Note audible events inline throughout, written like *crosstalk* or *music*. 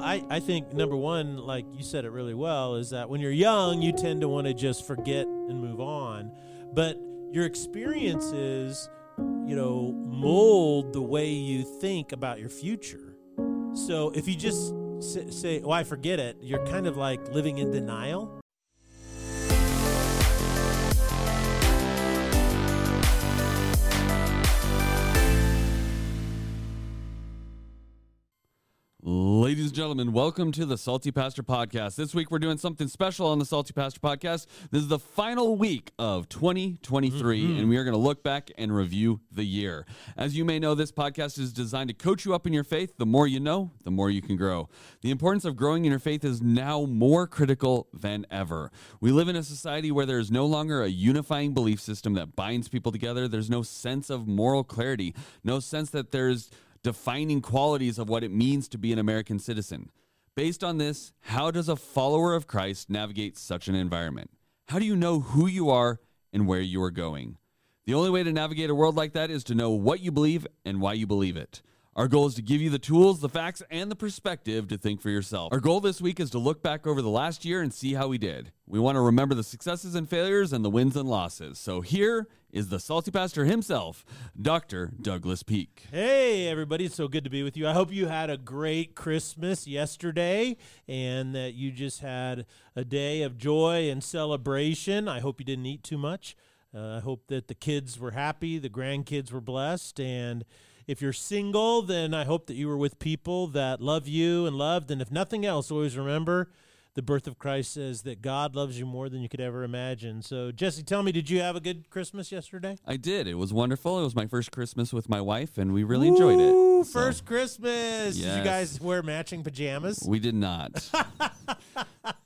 I, I think number one, like you said it really well, is that when you're young, you tend to want to just forget and move on. But your experiences, you know, mold the way you think about your future. So if you just say, oh, I forget it, you're kind of like living in denial. Ladies and gentlemen, welcome to the Salty Pastor Podcast. This week we're doing something special on the Salty Pastor Podcast. This is the final week of 2023, Mm-hmm. and we are going to look back and review the year. As you may know, this podcast is designed to coach you up in your faith. The more you know, the more you can grow. The importance of growing in your faith is now more critical than ever. We live in a society where there is no longer a unifying belief system that binds people together. There's no sense of moral clarity, no sense that there's defining qualities of what it means to be an American citizen. Based on this, how does a follower of Christ navigate such an environment? How do you know who you are and where you are going? The only way to navigate a world like that is to know what you believe and why you believe it. Our goal is to give you the tools, the facts, and the perspective to think for yourself. Our goal this week is to look back over the last year and see how we did. We want to remember the successes and failures and the wins and losses. So here is the salty pastor himself, Dr. Douglas Peake. Hey, everybody. It's so good to be with you. I hope you had a great Christmas yesterday and that you just had a day of joy and celebration. I hope you didn't eat too much. Uh, I hope that the kids were happy, the grandkids were blessed. And if you're single, then I hope that you were with people that love you and loved. And if nothing else, always remember the birth of Christ says that God loves you more than you could ever imagine. So, Jesse, tell me, did you have a good Christmas yesterday? I did. It was wonderful. It was my first Christmas with my wife, and we really enjoyed it. Ooh, So, First Christmas. Did you guys wear matching pajamas? we did not. *laughs*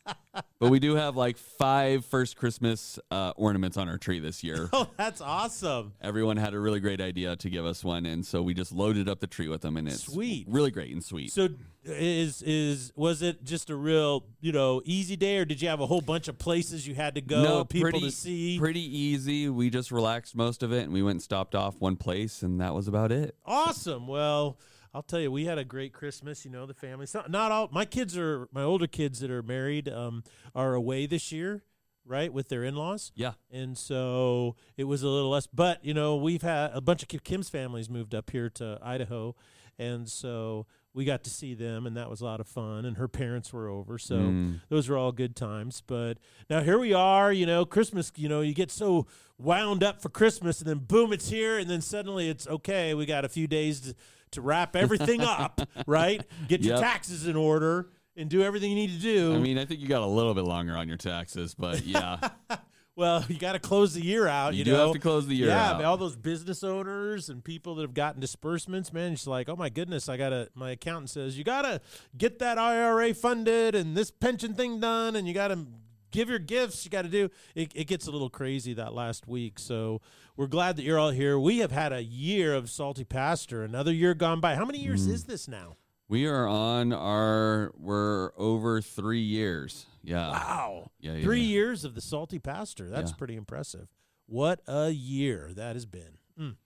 but we do have like five first Christmas uh, ornaments on our tree this year. *laughs* Oh, that's awesome. Everyone had a really great idea to give us one, and so we just loaded up the tree with them, and it's Sweet. really great and sweet. So is is was it just a real, you know, easy day or did you have a whole bunch of places you had to go no, people pretty, to see? pretty easy. We just relaxed most of it, and we went and stopped off one place, and that was about it. Awesome. Well, I'll tell you, we had a great Christmas. You know, the family. Not, not all. My kids are my older kids that are married um, are away this year, right, with their in laws. Yeah, and so it was a little less. But you know, we've had a bunch of Kim's families moved up here to Idaho, and so we got to see them, and that was a lot of fun. And her parents were over, so Mm. those were all good times. But now here we are. You know, Christmas. You know, you get so wound up for Christmas, and then boom, it's here, and then suddenly it's okay. We got a few days to, to wrap everything up, *laughs* right? Get your Yep. taxes in order. And do everything you need to do. I mean, I think you got a little bit longer on your taxes, but yeah, *laughs* Well, you got to close the year out. You, You do know? have to close the year yeah, out. all those business owners and people that have gotten disbursements, man, it's like, oh my goodness, I gotta. My accountant says you gotta get that IRA funded and this pension thing done, and you gotta give your gifts. You got to do. It, it gets a little crazy that last week, so we're glad that you're all here. We have had a year of salty pastor, another year gone by. How many years Mm. is this now? we are on our we're over three years. Yeah, Wow, yeah, yeah, three yeah. years of the salty pastor. That's Yeah. pretty impressive. What a year that has been. Mm.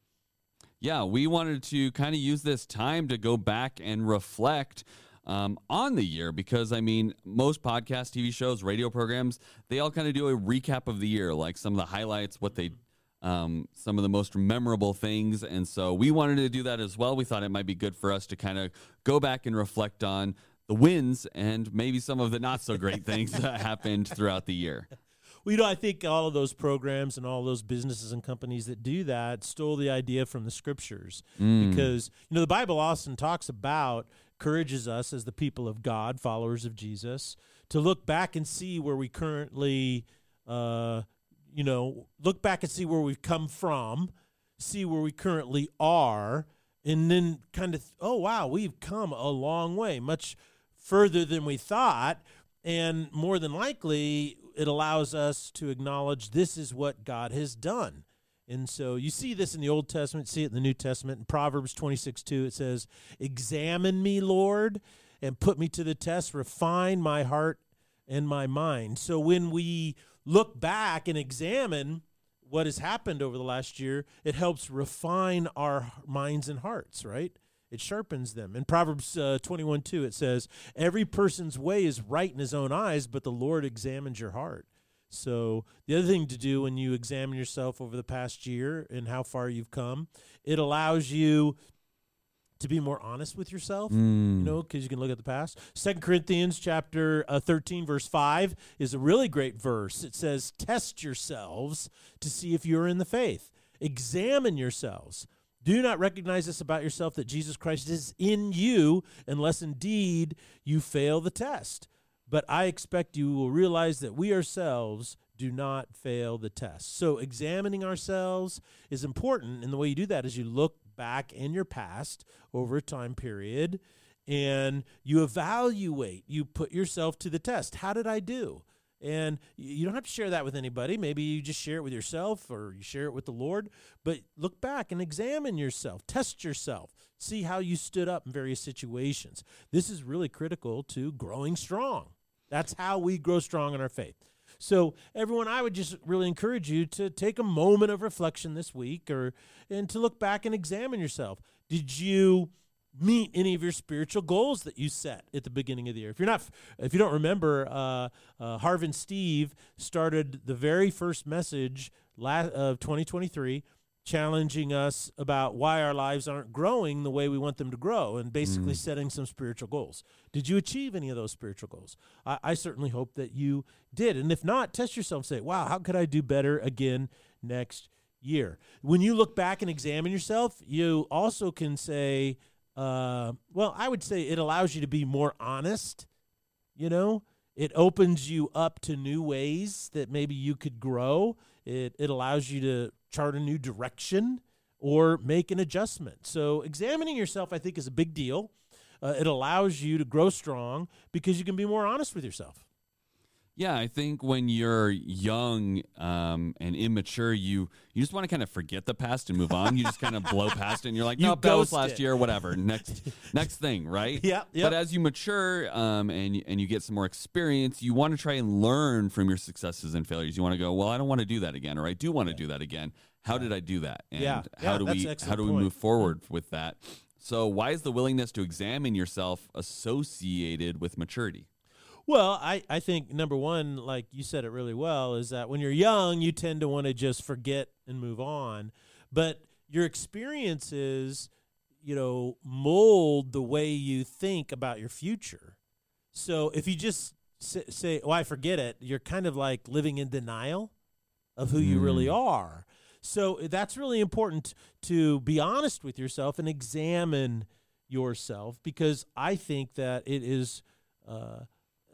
yeah, we wanted to kind of use this time to go back and reflect um, on the year because I mean, most podcasts, TV shows, radio programs, they all kind of do a recap of the year, like some of the highlights, what they, um, some of the most memorable things, and so we wanted to do that as well. We thought it might be good for us to kind of go back and reflect on the wins and maybe some of the not so great things that *laughs* happened throughout the year. Well, you know, I think all of those programs and all those businesses and companies that do that stole the idea from the scriptures Mm. because, you know, the Bible often talks about, encourages us as the people of God, followers of Jesus, to look back and see where we currently, uh, you know, look back and see where we've come from, see where we currently are, and then kind of, oh, wow, we've come a long way, much further than we thought. And more than likely, it allows us to acknowledge this is what God has done. And so you see this in the Old Testament, see it in the New Testament. In Proverbs 26 2, it says, Examine me, Lord, and put me to the test, refine my heart and my mind. So when we look back and examine what has happened over the last year, it helps refine our minds and hearts, right? It sharpens them. In Proverbs uh, 21 2, it says, Every person's way is right in his own eyes, but the Lord examines your heart. So, the other thing to do when you examine yourself over the past year and how far you've come, it allows you to be more honest with yourself Mm. you know because you can look at the past. Second corinthians chapter uh, 13 verse 5 is a really great verse. It says test yourselves to see if you're in the faith. Examine yourselves. Do not recognize this about yourself that jesus christ is in you unless indeed you fail the test but i expect you will realize that we ourselves do not fail the test. So examining ourselves is important and the way you do that is you look back in your past over a time period and you evaluate you put yourself to the test. How did i do? And you don't have to share that with anybody. Maybe you just share it with yourself or you share it with the lord but look back and examine yourself test yourself see how you stood up in various situations. This is really critical to growing strong that's how we grow strong in our faith so everyone, I would just really encourage you to take a moment of reflection this week, or and to look back and examine yourself. Did you meet any of your spiritual goals that you set at the beginning of the year? If you're not, if you don't remember, uh, uh, Harvin Steve started the very first message la- of 2023 challenging us about why our lives aren't growing the way we want them to grow and basically setting some spiritual goals. Did you achieve any of those spiritual goals? I, I certainly hope that you did. And if not, test yourself say, wow, how could I do better again next year? When you look back and examine yourself, you also can say, uh, well, I would say it allows you to be more honest, you know? It opens you up to new ways that maybe you could grow. It, it allows you to chart a new direction or make an adjustment. So, examining yourself, I think, is a big deal. Uh, it allows you to grow strong because you can be more honest with yourself. Yeah, I think when you're young um, and immature, you you just want to kind of forget the past and move on. You just kind of blow *laughs* past it, and you're like, "No, that was last it. year, whatever." Next, next thing, right? *laughs* Yeah, yep. But as you mature um, and and you get some more experience, you want to try and learn from your successes and failures. You want to go, "Well, I don't want to do that again," or "I do want to do that again." How did I do that? And Yeah, how yeah, do we how do we point. move forward with that? So, why is the willingness to examine yourself associated with maturity? Well, I, I think number one, like you said it really well, is that when you're young, you tend to want to just forget and move on. But your experiences, you know, mold the way you think about your future. So if you just say, oh, I forget it, you're kind of like living in denial of who you really Mm. are. So that's really important to be honest with yourself and examine yourself because I think that it is. Uh,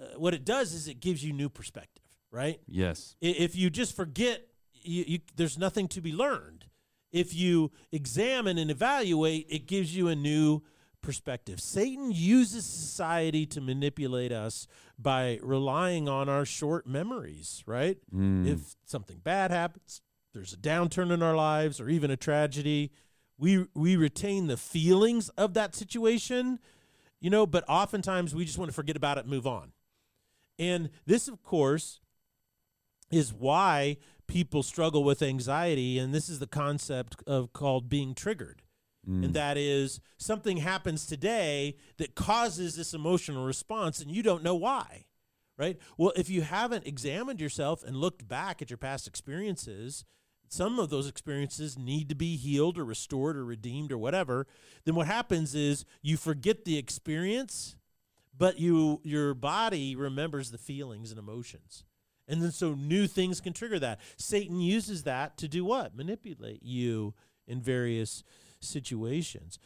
uh, what it does is it gives you new perspective, right? Yes. If you just forget, you, you, there's nothing to be learned. If you examine and evaluate, it gives you a new perspective. Satan uses society to manipulate us by relying on our short memories, right? Mm. If something bad happens, there's a downturn in our lives or even a tragedy, we we retain the feelings of that situation, you know, but oftentimes we just want to forget about it and move on. And this of course is why people struggle with anxiety and this is the concept of called being triggered. Mm. And that is something happens today that causes this emotional response and you don't know why. Right? Well, if you haven't examined yourself and looked back at your past experiences, some of those experiences need to be healed or restored or redeemed or whatever, then what happens is you forget the experience, but you your body remembers the feelings and emotions. And then so new things can trigger that. Satan uses that to do what? Manipulate you in various situations.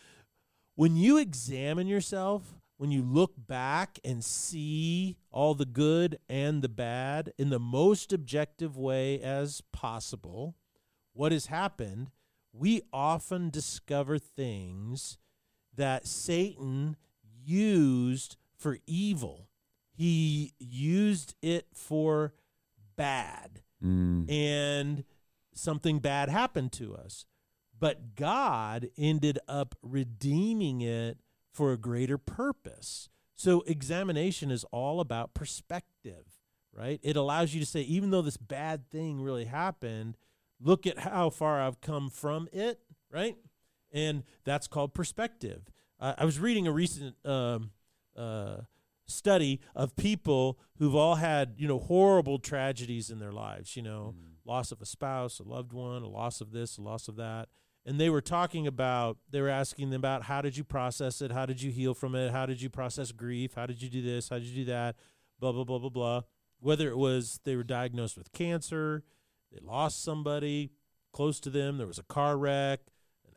When you examine yourself, when you look back and see all the good and the bad in the most objective way as possible, what has happened, we often discover things that Satan used for evil. He used it for bad Mm. and something bad happened to us. But God ended up redeeming it for a greater purpose. So examination is all about perspective, right? It allows you to say, even though this bad thing really happened, look at how far I've come from it, right? And that's called perspective. Uh, I was reading a recent um, uh, study of people who've all had you know horrible tragedies in their lives. You know, loss of a spouse, a loved one, a loss of this, a loss of that. And they were talking about, they were asking them about how did you process it? How did you heal from it? How did you process grief? How did you do this? How did you do that? Blah, blah, blah, blah, blah. Whether it was they were diagnosed with cancer, they lost somebody close to them, there was a car wreck,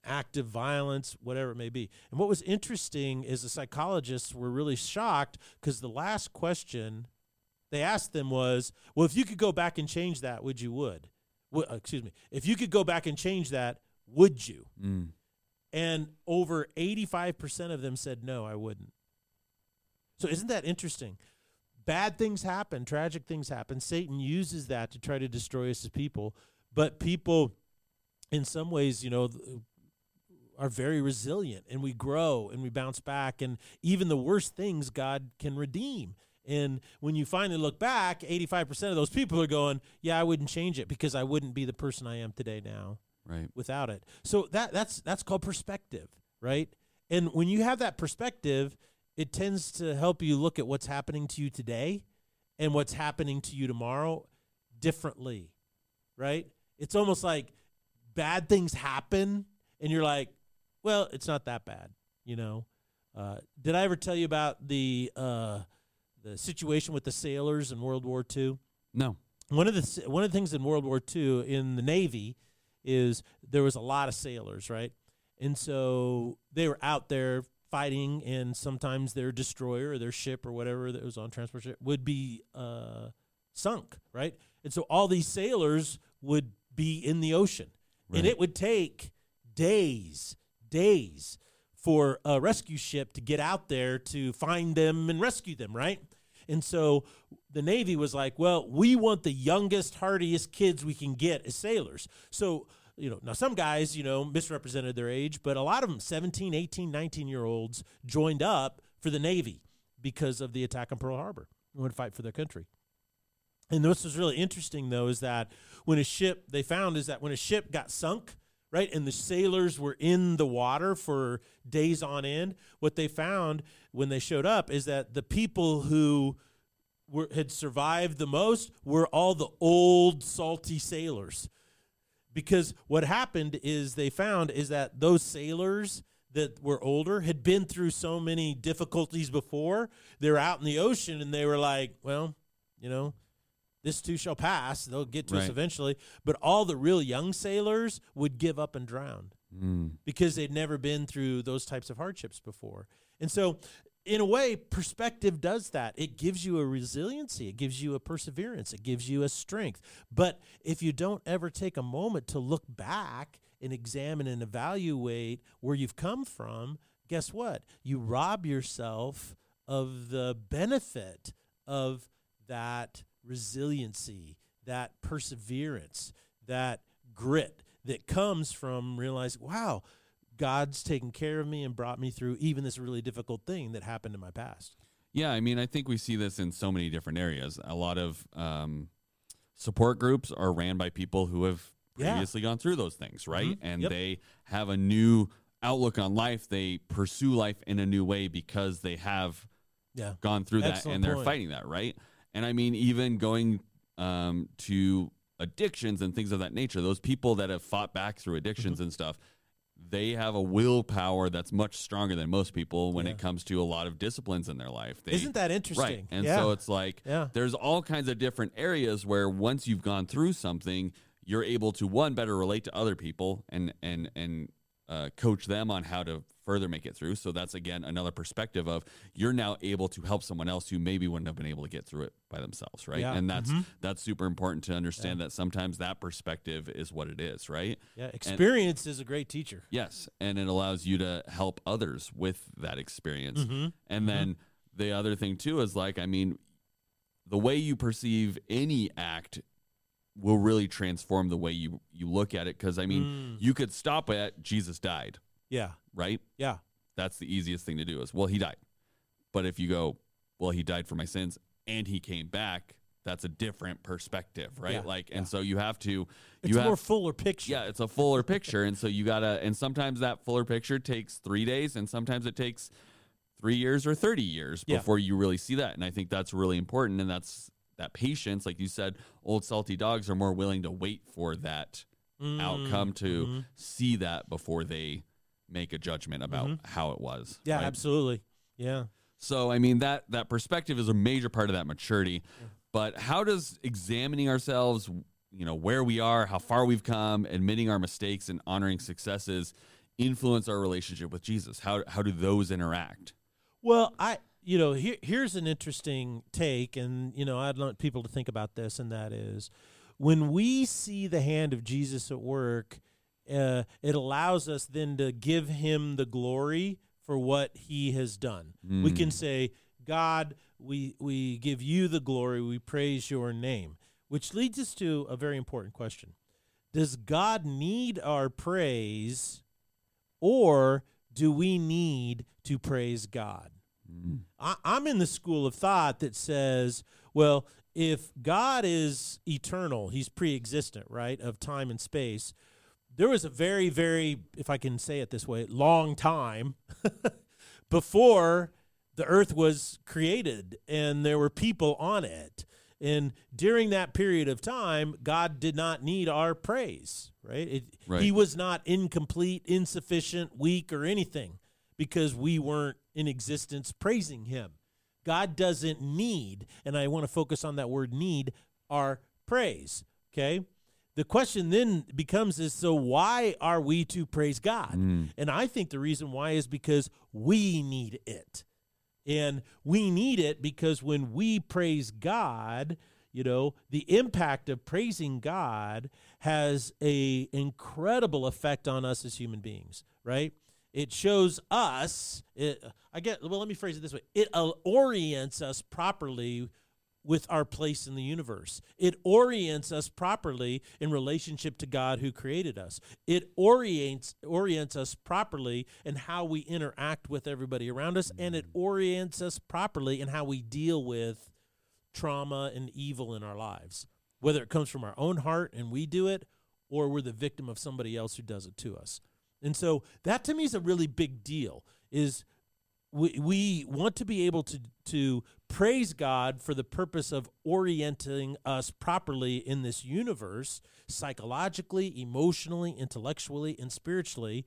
an act of violence, whatever it may be. And what was interesting is the psychologists were really shocked because the last question they asked them was, "Well, if you could go back and change that, would you would? Wo- uh, excuse me. If you could go back and change that, would you?" Mm. And over 85% of them said, "No, I wouldn't." So isn't that interesting? Bad things happen, tragic things happen. Satan uses that to try to destroy us as people, but people in some ways, you know, are very resilient and we grow and we bounce back and even the worst things God can redeem. And when you finally look back, 85% of those people are going, "Yeah, I wouldn't change it because I wouldn't be the person I am today now Right. without it." So that that's that's called perspective, right? And when you have that perspective, it tends to help you look at what's happening to you today and what's happening to you tomorrow differently, right? It's almost like bad things happen and you're like, well, it's not that bad, you know. Uh, did I ever tell you about the uh, the situation with the sailors in World War II? No. One of the one of the things in World War II in the Navy is there was a lot of sailors, right? And so they were out there fighting, and sometimes their destroyer or their ship or whatever that was on transport ship would be uh, sunk, right? And so all these sailors would be in the ocean, and it would take days, days for a rescue ship to get out there to find them and rescue them, right? And so the Navy was like, well, we want the youngest, hardiest kids we can get as sailors. So, you know, now some guys, you know, misrepresented their age, but a lot of them, 17, 18, 19 year olds, joined up for the Navy because of the attack on Pearl Harbor and would fight for their country. And this was really interesting, though, is that when a ship, they found is that when a ship got sunk, right, and the sailors were in the water for days on end, what they found when they showed up is that the people who were, had survived the most were all the old, salty sailors. Because what happened is they found is that those sailors that were older had been through so many difficulties before. They were out in the ocean and they were like, well, you know, this too shall pass. They'll get to us eventually. But all the real young sailors would give up and drown Mm. because they'd never been through those types of hardships before. And so, in a way, perspective does that. It gives you a resiliency, it gives you a perseverance, it gives you a strength. But if you don't ever take a moment to look back and examine and evaluate where you've come from, guess what? You rob yourself of the benefit of that resiliency, that perseverance, that grit that comes from realizing, wow, God's taken care of me and brought me through even this really difficult thing that happened in my past. Yeah, I mean, I think we see this in so many different areas. A lot of um, support groups are ran by people who have Yeah. previously gone through those things, right? Mhm. And Yep. they have a new outlook on life. They pursue life in a new way because they have Yeah. gone through that and they're point. fighting that, right? And I mean, even going um, to addictions and things of that nature, those people that have fought back through addictions Mm-hmm. and stuff, they have a willpower that's much stronger than most people when Yeah. it comes to a lot of disciplines in their life. They, Isn't that interesting? Right. And yeah. so it's like Yeah. there's all kinds of different areas where once you've gone through something, you're able to one better relate to other people and and and uh, coach them on how to further make it through. So that's again another perspective of you're now able to help someone else who maybe wouldn't have been able to get through it by themselves, right? Yeah. And that's Mhm. that's super important to understand that sometimes that perspective is what it is, right? yeah. Experience is a great teacher. Yes, and it allows you to help others with that experience. Mm-hmm. And then the other thing too is like, I mean, the way you perceive any act will really transform the way you you look at it. Because I mean, Mm. you could stop at Jesus died, Yeah. right? Yeah. That's the easiest thing to do. Is well, he died. But if you go, well, he died for my sins and he came back, that's a different perspective, right? Yeah, like, yeah. and so you have to, It's you a have, more fuller picture. yeah, it's a fuller picture, and so you gotta, and sometimes that fuller picture takes three days, and sometimes it takes three years or thirty years Yeah. before you really see that, and I think that's really important, and that's that patience, like you said, old salty dogs are more willing to wait for that Mm, outcome to mhm. see that before they make a judgment about how it was. Yeah, right? absolutely. Yeah. So I mean that that perspective is a major part of that maturity. But how does examining ourselves, you know, where we are, how far we've come, admitting our mistakes and honoring successes influence our relationship with Jesus? How how do those interact? Well, I you know here here's an interesting take, and you know I'd want people to think about this, and that is when we see the hand of Jesus at work, uh, it allows us then to give Him the glory for what He has done. We can say, God, we we give you the glory, we praise Your name, which leads us to a very important question: Does God need our praise? or do we need to praise God? I, I'm in the school of thought that says, well, if God is eternal, he's pre existent, right, of time and space, there was a very, very, if I can say it this way, long time *laughs* before the earth was created and there were people on it. And during that period of time, God did not need our praise, right? It, Right. He was not incomplete, insufficient, weak, or anything because we weren't in existence praising Him. God doesn't need, and I want to focus on that word need, our praise, okay? The question then becomes is so why are we to praise God? Mm. And I think the reason why is because we need it. And we need it because when we praise God, you know, the impact of praising God has a incredible effect on us as human beings, right? It shows us, it, I get, well, let me phrase it this way. It uh, orients us properly with our place in the universe. It orients us properly in relationship to God who created us. It orients orients us properly in how we interact with everybody around us and it orients us properly in how we deal with trauma and evil in our lives. Whether it comes from our own heart and we do it or we're the victim of somebody else who does it to us. And so that to me is a really big deal is we, we want to be able to to praise God for the purpose of orienting us properly in this universe psychologically, emotionally, intellectually, and spiritually.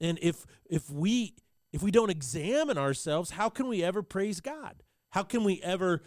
And if if we if we don't examine ourselves, how can we ever praise God? How can we ever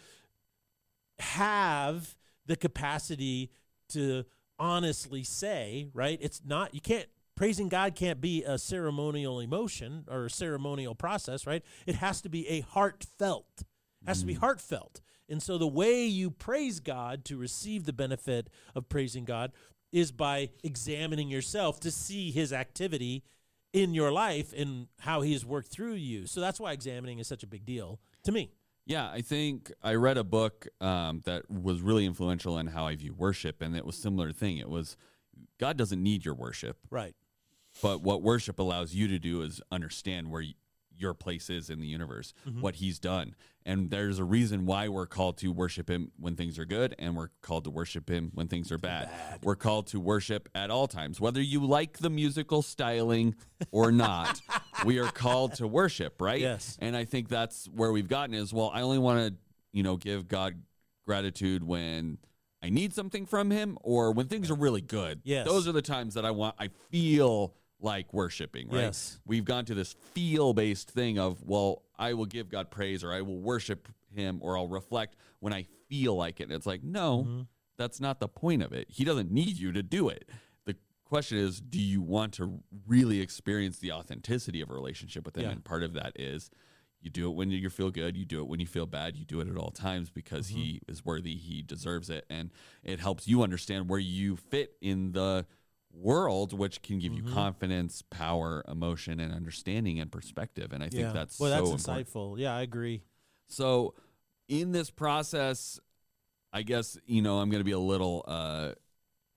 have the capacity to honestly say, right? It's not you can't praising God can't be a ceremonial emotion or a ceremonial process, right? It has to be a heartfelt. It has to be heartfelt. And so the way you praise God to receive the benefit of praising God is by examining yourself to see his activity in your life and how he has worked through you. So that's why examining is such a big deal to me. Yeah, I think I read a book um, that was really influential in how I view worship, and it was similar thing. It was God doesn't need your worship, Right. But what worship allows you to do is understand where your place is in the universe, mm-hmm. what He's done, and there's a reason why we're called to worship Him when things are good, and we're called to worship Him when things are bad. We're called to worship at all times, whether you like the musical styling or not. *laughs* we are called to worship, right? Yes. And I think that's where we've gotten is well, I only want to, you know, give God gratitude when I need something from him or when things are really good. Yes. Those are the times that I want I feel like worshiping, right? Yes. We've gone to this feel based thing of, well, I will give God praise or I will worship him or I'll reflect when I feel like it. And it's like, no, Mm-hmm. that's not the point of it. He doesn't need you to do it. The question is, do you want to really experience the authenticity of a relationship with him? Yeah. And part of that is you do it when you feel good, you do it when you feel bad, you do it at all times because he Mm-hmm. is worthy, he deserves it, and it helps you understand where you fit in the world, which can give Mm-hmm. you confidence, power, emotion, and understanding and perspective. And I think that's well, so that's important. insightful. Yeah, I agree. So, in this process, I guess you know I'm going to be a little uh,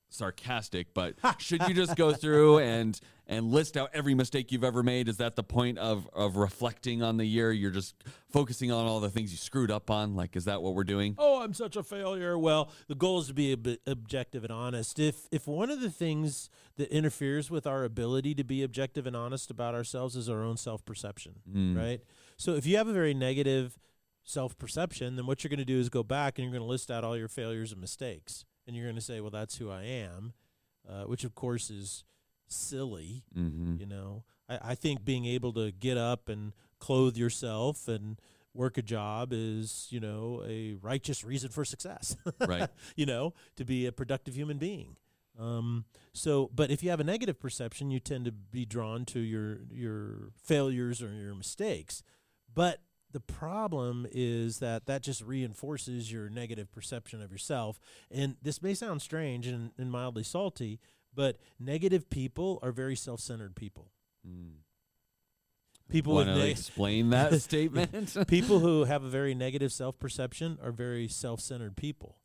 sarcastic, but *laughs* should you just go through and and list out every mistake you've ever made? Is that the point of of reflecting on the year? You're just focusing on all the things you screwed up on. Like, is that what we're doing? Oh, I'm such a failure. Well, the goal is to be ob- objective and honest. If if one of the things that interferes with our ability to be objective and honest about ourselves is our own self perception, Mm. right? So if you have a very negative self perception, then what you're going to do is go back and you're going to list out all your failures and mistakes, and you're going to say, "Well, that's who I am," uh, which of course is silly. Mm-hmm. You know, I, I think being able to get up and clothe yourself and work a job is, you know, a righteous reason for success. *laughs* Right. you know, to be a productive human being. Um, so, but if you have a negative perception, you tend to be drawn to your your failures or your mistakes. But the problem is that that just reinforces your negative perception of yourself. And this may sound strange and, and mildly salty, but negative people are very self-centered people. Mm. People Want to neg- explain that *laughs* statement? *laughs* people who have a very negative self-perception are very self-centered people.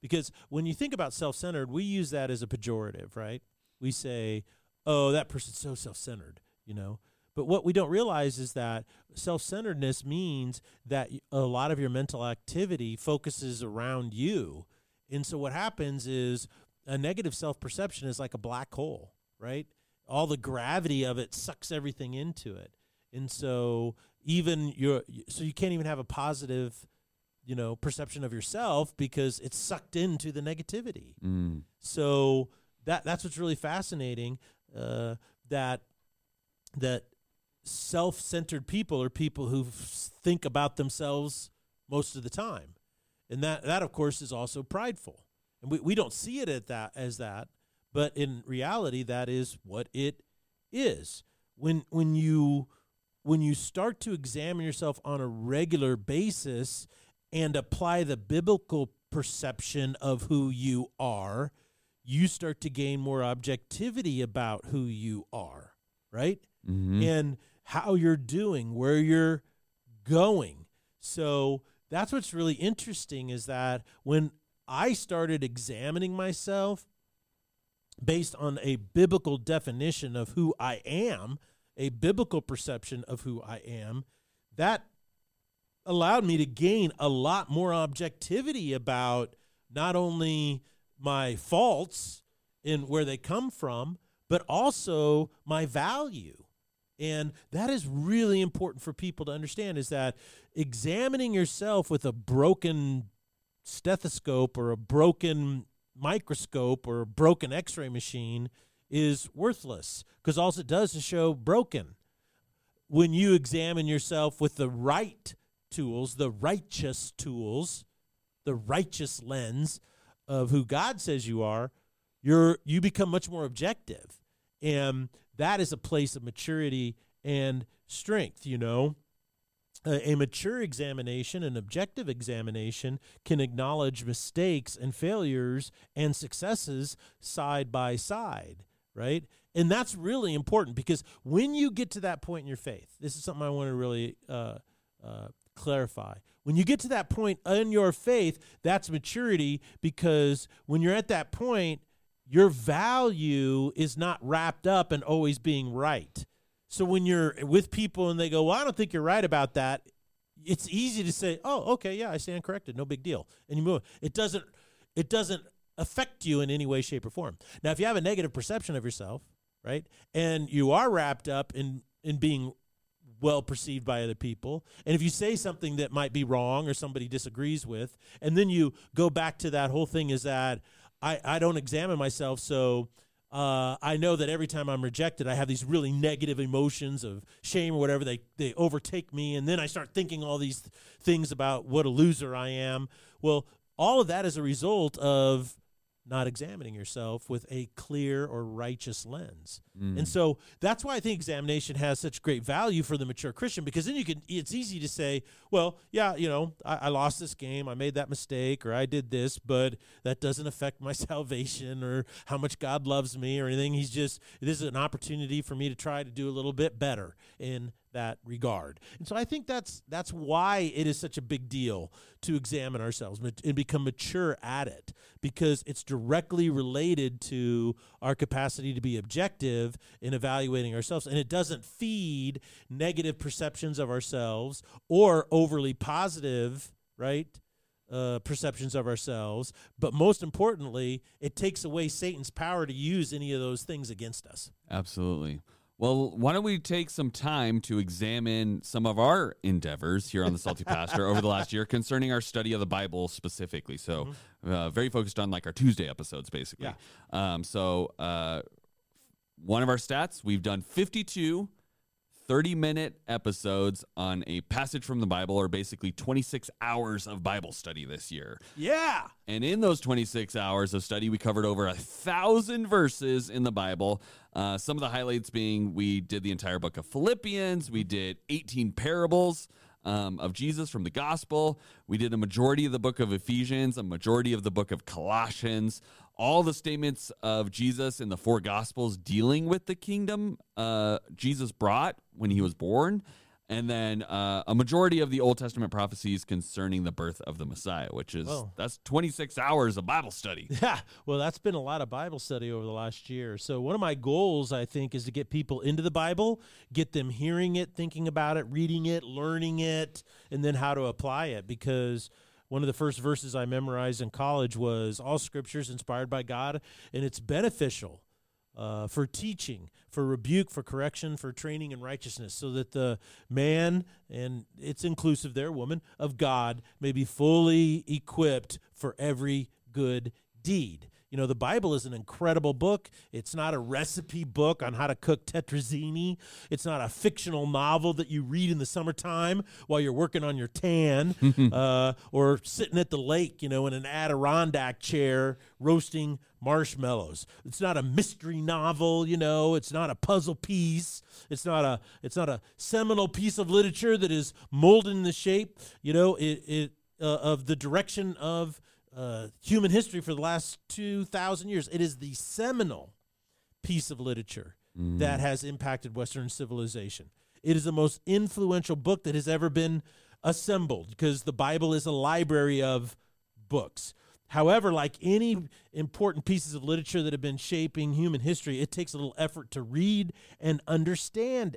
Because when you think about self-centered, we use that as a pejorative, right? We say, "Oh, that person's so self-centered," you know. But what we don't realize is that self-centeredness means that a lot of your mental activity focuses around you. And so what happens is a negative self-perception is like a black hole, right? All the gravity of it sucks everything into it. And so even your so you can't even have a positive, you know, perception of yourself because it's sucked into the negativity. mm. So that that's what's really fascinating. Uh, that that self-centered people are people who f- think about themselves most of the time, and that that of course is also prideful. And we, we don't see it at that as that, but in reality, that is what it is. When when you when you start to examine yourself on a regular basis and apply the biblical perception of who you are, you start to gain more objectivity about who you are, right? hmm And how you're doing, where you're going. So that's what's really interesting is that when I started examining myself based on a biblical definition of who I am, a biblical perception of who I am, that allowed me to gain a lot more objectivity about not only my faults and where they come from, but also my value. And that is really important for people to understand is that examining yourself with a broken stethoscope or a broken microscope or a broken x-ray machine is worthless because all it does is show broken. When you examine yourself with the right tools, the righteous tools, the righteous lens of who God says you are, you're you become much more objective. And that is a place of maturity and strength, you know. A, a mature examination, an objective examination, can acknowledge mistakes and failures and successes side by side, right? And that's really important because when you get to that point in your faith, this is something I want to really uh, uh, clarify. When you get to that point in your faith, that's maturity because when you're at that point, your value is not wrapped up in always being right. So when you're with people and they go, "Well, I don't think you're right about that," it's easy to say, "Oh, okay, yeah, I stand corrected. No big deal." And you move. It doesn't it doesn't affect you in any way shape or form. Now, if you have a negative perception of yourself, right? And you are wrapped up in in being well perceived by other people. And if you say something that might be wrong or somebody disagrees with, and then you go back to that whole thing is that I, I don't examine myself, so uh, I know that every time I'm rejected, I have these really negative emotions of shame or whatever. They, they overtake me, and then I start thinking all these th- things about what a loser I am. Well, all of that is a result of not examining yourself with a clear or righteous lens. Mm. And so that's why I think examination has such great value for the mature Christian because then you can it's easy to say, well, yeah, you know, I, I lost this game, I made that mistake, or I did this, but that doesn't affect my *laughs* salvation or how much God loves me or anything. He's just this is an opportunity for me to try to do a little bit better. And that regard. And so I think that's that's why it is such a big deal to examine ourselves and become mature at it because it's directly related to our capacity to be objective in evaluating ourselves and it doesn't feed negative perceptions of ourselves or overly positive, right? Uh, perceptions of ourselves, but most importantly, it takes away Satan's power to use any of those things against us. Absolutely. Well, why don't we take some time to examine some of our endeavors here on the Salty Pastor over the last year concerning our study of the Bible specifically? So, mm-hmm. uh, very focused on like our Tuesday episodes, basically. Yeah. Um, so, uh, one of our stats, we've done 52 30 minute episodes on a passage from the Bible, or basically 26 hours of Bible study this year. Yeah. And in those 26 hours of study, we covered over a thousand verses in the Bible. Uh, some of the highlights being we did the entire book of Philippians, we did 18 parables. Um, of Jesus from the gospel. We did a majority of the book of Ephesians, a majority of the book of Colossians, all the statements of Jesus in the four gospels dealing with the kingdom uh, Jesus brought when he was born, and then uh, a majority of the Old Testament prophecies concerning the birth of the Messiah, which is that's 26 hours of Bible study. *laughs* Yeah, well, that's been a lot of Bible study over the last year. So one of my goals, I think, is to get people into the Bible, get them hearing it, thinking about it, reading it, learning it, and then how to apply it because one of the first verses I memorized in college was all scriptures inspired by God and it's beneficial uh, for teaching, for rebuke, for correction, for training in righteousness, so that the man, and it's inclusive there, woman, of God may be fully equipped for every good deed. You know, the Bible is an incredible book. It's not a recipe book on how to cook tetrazzini. It's not a fictional novel that you read in the summertime while you're working on your tan *laughs* uh, or sitting at the lake, you know, in an Adirondack chair roasting marshmallows. It's not a mystery novel, you know. It's not a puzzle piece. It's not a it's not a seminal piece of literature that is molded in the shape, you know, it, it uh, of the direction of uh, human history for the last 2,000 years. It is the seminal piece of literature mm. that has impacted Western civilization. It is the most influential book that has ever been assembled because the Bible is a library of books. However, like any important pieces of literature that have been shaping human history, it takes a little effort to read and understand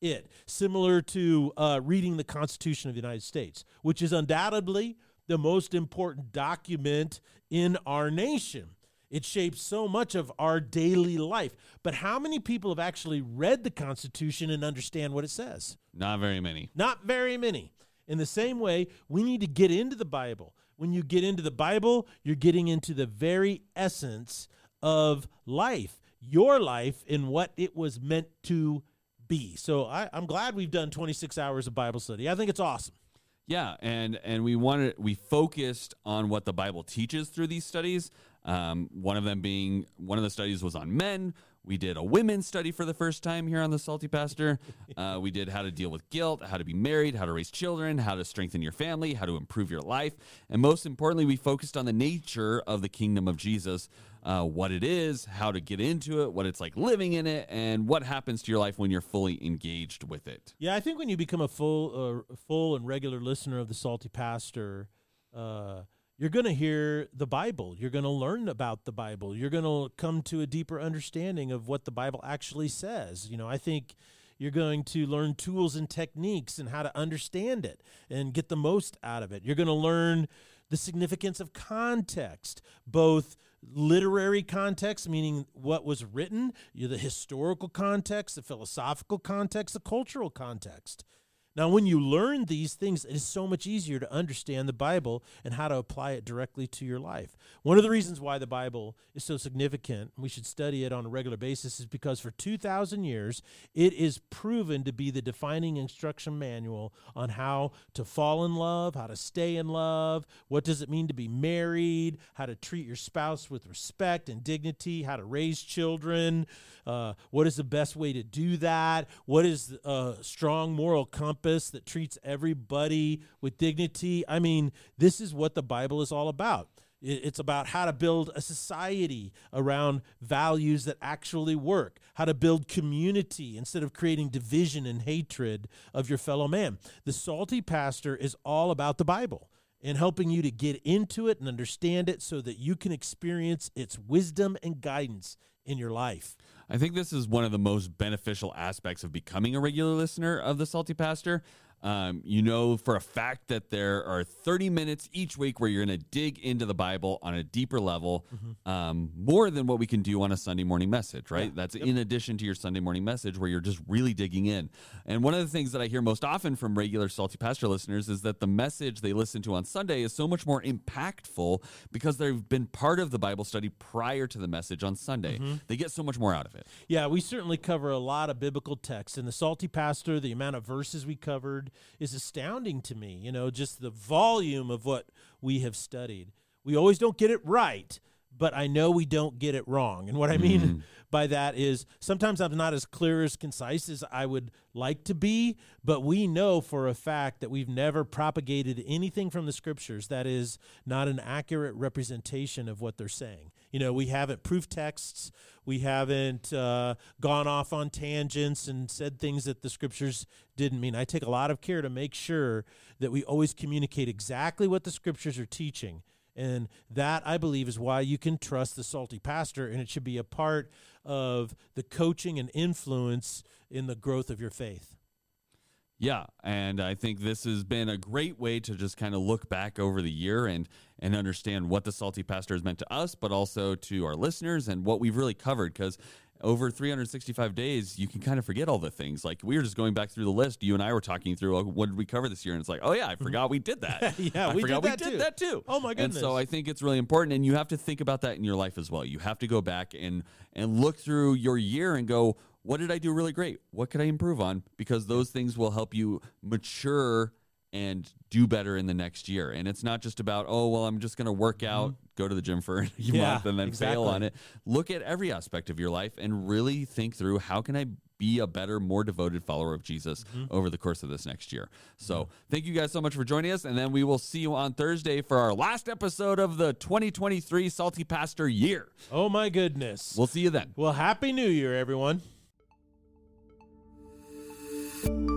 it, similar to uh, reading the Constitution of the United States, which is undoubtedly the most important document in our nation. It shapes so much of our daily life. But how many people have actually read the Constitution and understand what it says? Not very many. Not very many. In the same way, we need to get into the Bible. When you get into the Bible, you're getting into the very essence of life, your life, and what it was meant to be. So I, am glad we've done 26 hours of Bible study. I think it's awesome. Yeah, and and we wanted we focused on what the Bible teaches through these studies. Um, one of them being one of the studies was on men. We did a women's study for the first time here on the Salty Pastor. *laughs* Uh, we did how to deal with guilt, how to be married, how to raise children, how to strengthen your family, how to improve your life, and most importantly, we focused on the nature of the kingdom of Jesus uh, what it is, how to get into it, what it's like living in it, and what happens to your life when you're fully engaged with it. Yeah, I think when you become a full, uh, full and regular listener of the Salty Pastor, uh, you're going to hear the Bible. You're going to learn about the Bible. You're going to come to a deeper understanding of what the Bible actually says. You know, I think you're going to learn tools and techniques and how to understand it and get the most out of it. You're going to learn the significance of context, both literary context, meaning what was written, the historical context, the philosophical context, the cultural context. Now, when you learn these things, it is so much easier to understand the Bible and how to apply it directly to your life. One of the reasons why the Bible is so significant, we should study it on a regular basis, is because for 2,000 years, it is proven to be the defining instruction manual on how to fall in love, how to stay in love, what does it mean to be married, how to treat your spouse with respect and dignity, how to raise children, uh, what is the best way to do that, what is a strong moral compass campus that treats everybody with dignity. I mean, this is what the Bible is all about. It's about how to build a society around values that actually work, how to build community instead of creating division and hatred of your fellow man. The Salty Pastor is all about the Bible and helping you to get into it and understand it so that you can experience its wisdom and guidance in your life. I think this is one of the most beneficial aspects of becoming a regular listener of the Salty Pastor. Um, you know for a fact that there are 30 minutes each week where you're going to dig into the Bible on a deeper level, mm-hmm. um, more than what we can do on a Sunday morning message, right? Yeah. That's yep. in addition to your Sunday morning message where you're just really digging in. And one of the things that I hear most often from regular Salty Pastor listeners is that the message they listen to on Sunday is so much more impactful because they've been part of the Bible study prior to the message on Sunday. Mm-hmm. They get so much more out of it. Yeah, we certainly cover a lot of biblical texts. In the Salty Pastor, the amount of verses we covered, is astounding to me. You know, just the volume of what we have studied. We always don't get it right, but I know we don't get it wrong. And what I mean mm. *laughs* by that is sometimes I'm not as clear as concise as I would like to be, but we know for a fact that we've never propagated anything from the scriptures that is not an accurate representation of what they're saying. You know, we haven't proof texts, we haven't uh, gone off on tangents and said things that the scriptures didn't mean. I take a lot of care to make sure that we always communicate exactly what the scriptures are teaching. And that, I believe, is why you can trust the salty pastor, and it should be a part of the coaching and influence in the growth of your faith. Yeah, and I think this has been a great way to just kind of look back over the year and and understand what the salty pastor has meant to us, but also to our listeners and what we've really covered. Because over 365 days, you can kind of forget all the things. Like we were just going back through the list. You and I were talking through what did we cover this year, and it's like, oh yeah, I mm-hmm. forgot we did that. *laughs* yeah, I we forgot did that we did too. that too. Oh my goodness! And so I think it's really important, and you have to think about that in your life as well. You have to go back and and look through your year and go, what did I do really great? What could I improve on? Because those things will help you mature and do better in the next year. And it's not just about, oh, well, I'm just going to work mm-hmm. out, mm-hmm. go to the gym for *laughs* a yeah, month and then exactly. fail on it. Look at every aspect of your life and really think through how can I be a better, more devoted follower of Jesus mm-hmm. over the course of this next year. So mm-hmm. thank you guys so much for joining us. And then we will see you on Thursday for our last episode of the 2023 Salty Pastor year. Oh, my goodness. We'll see you then. Well, Happy New Year, everyone life.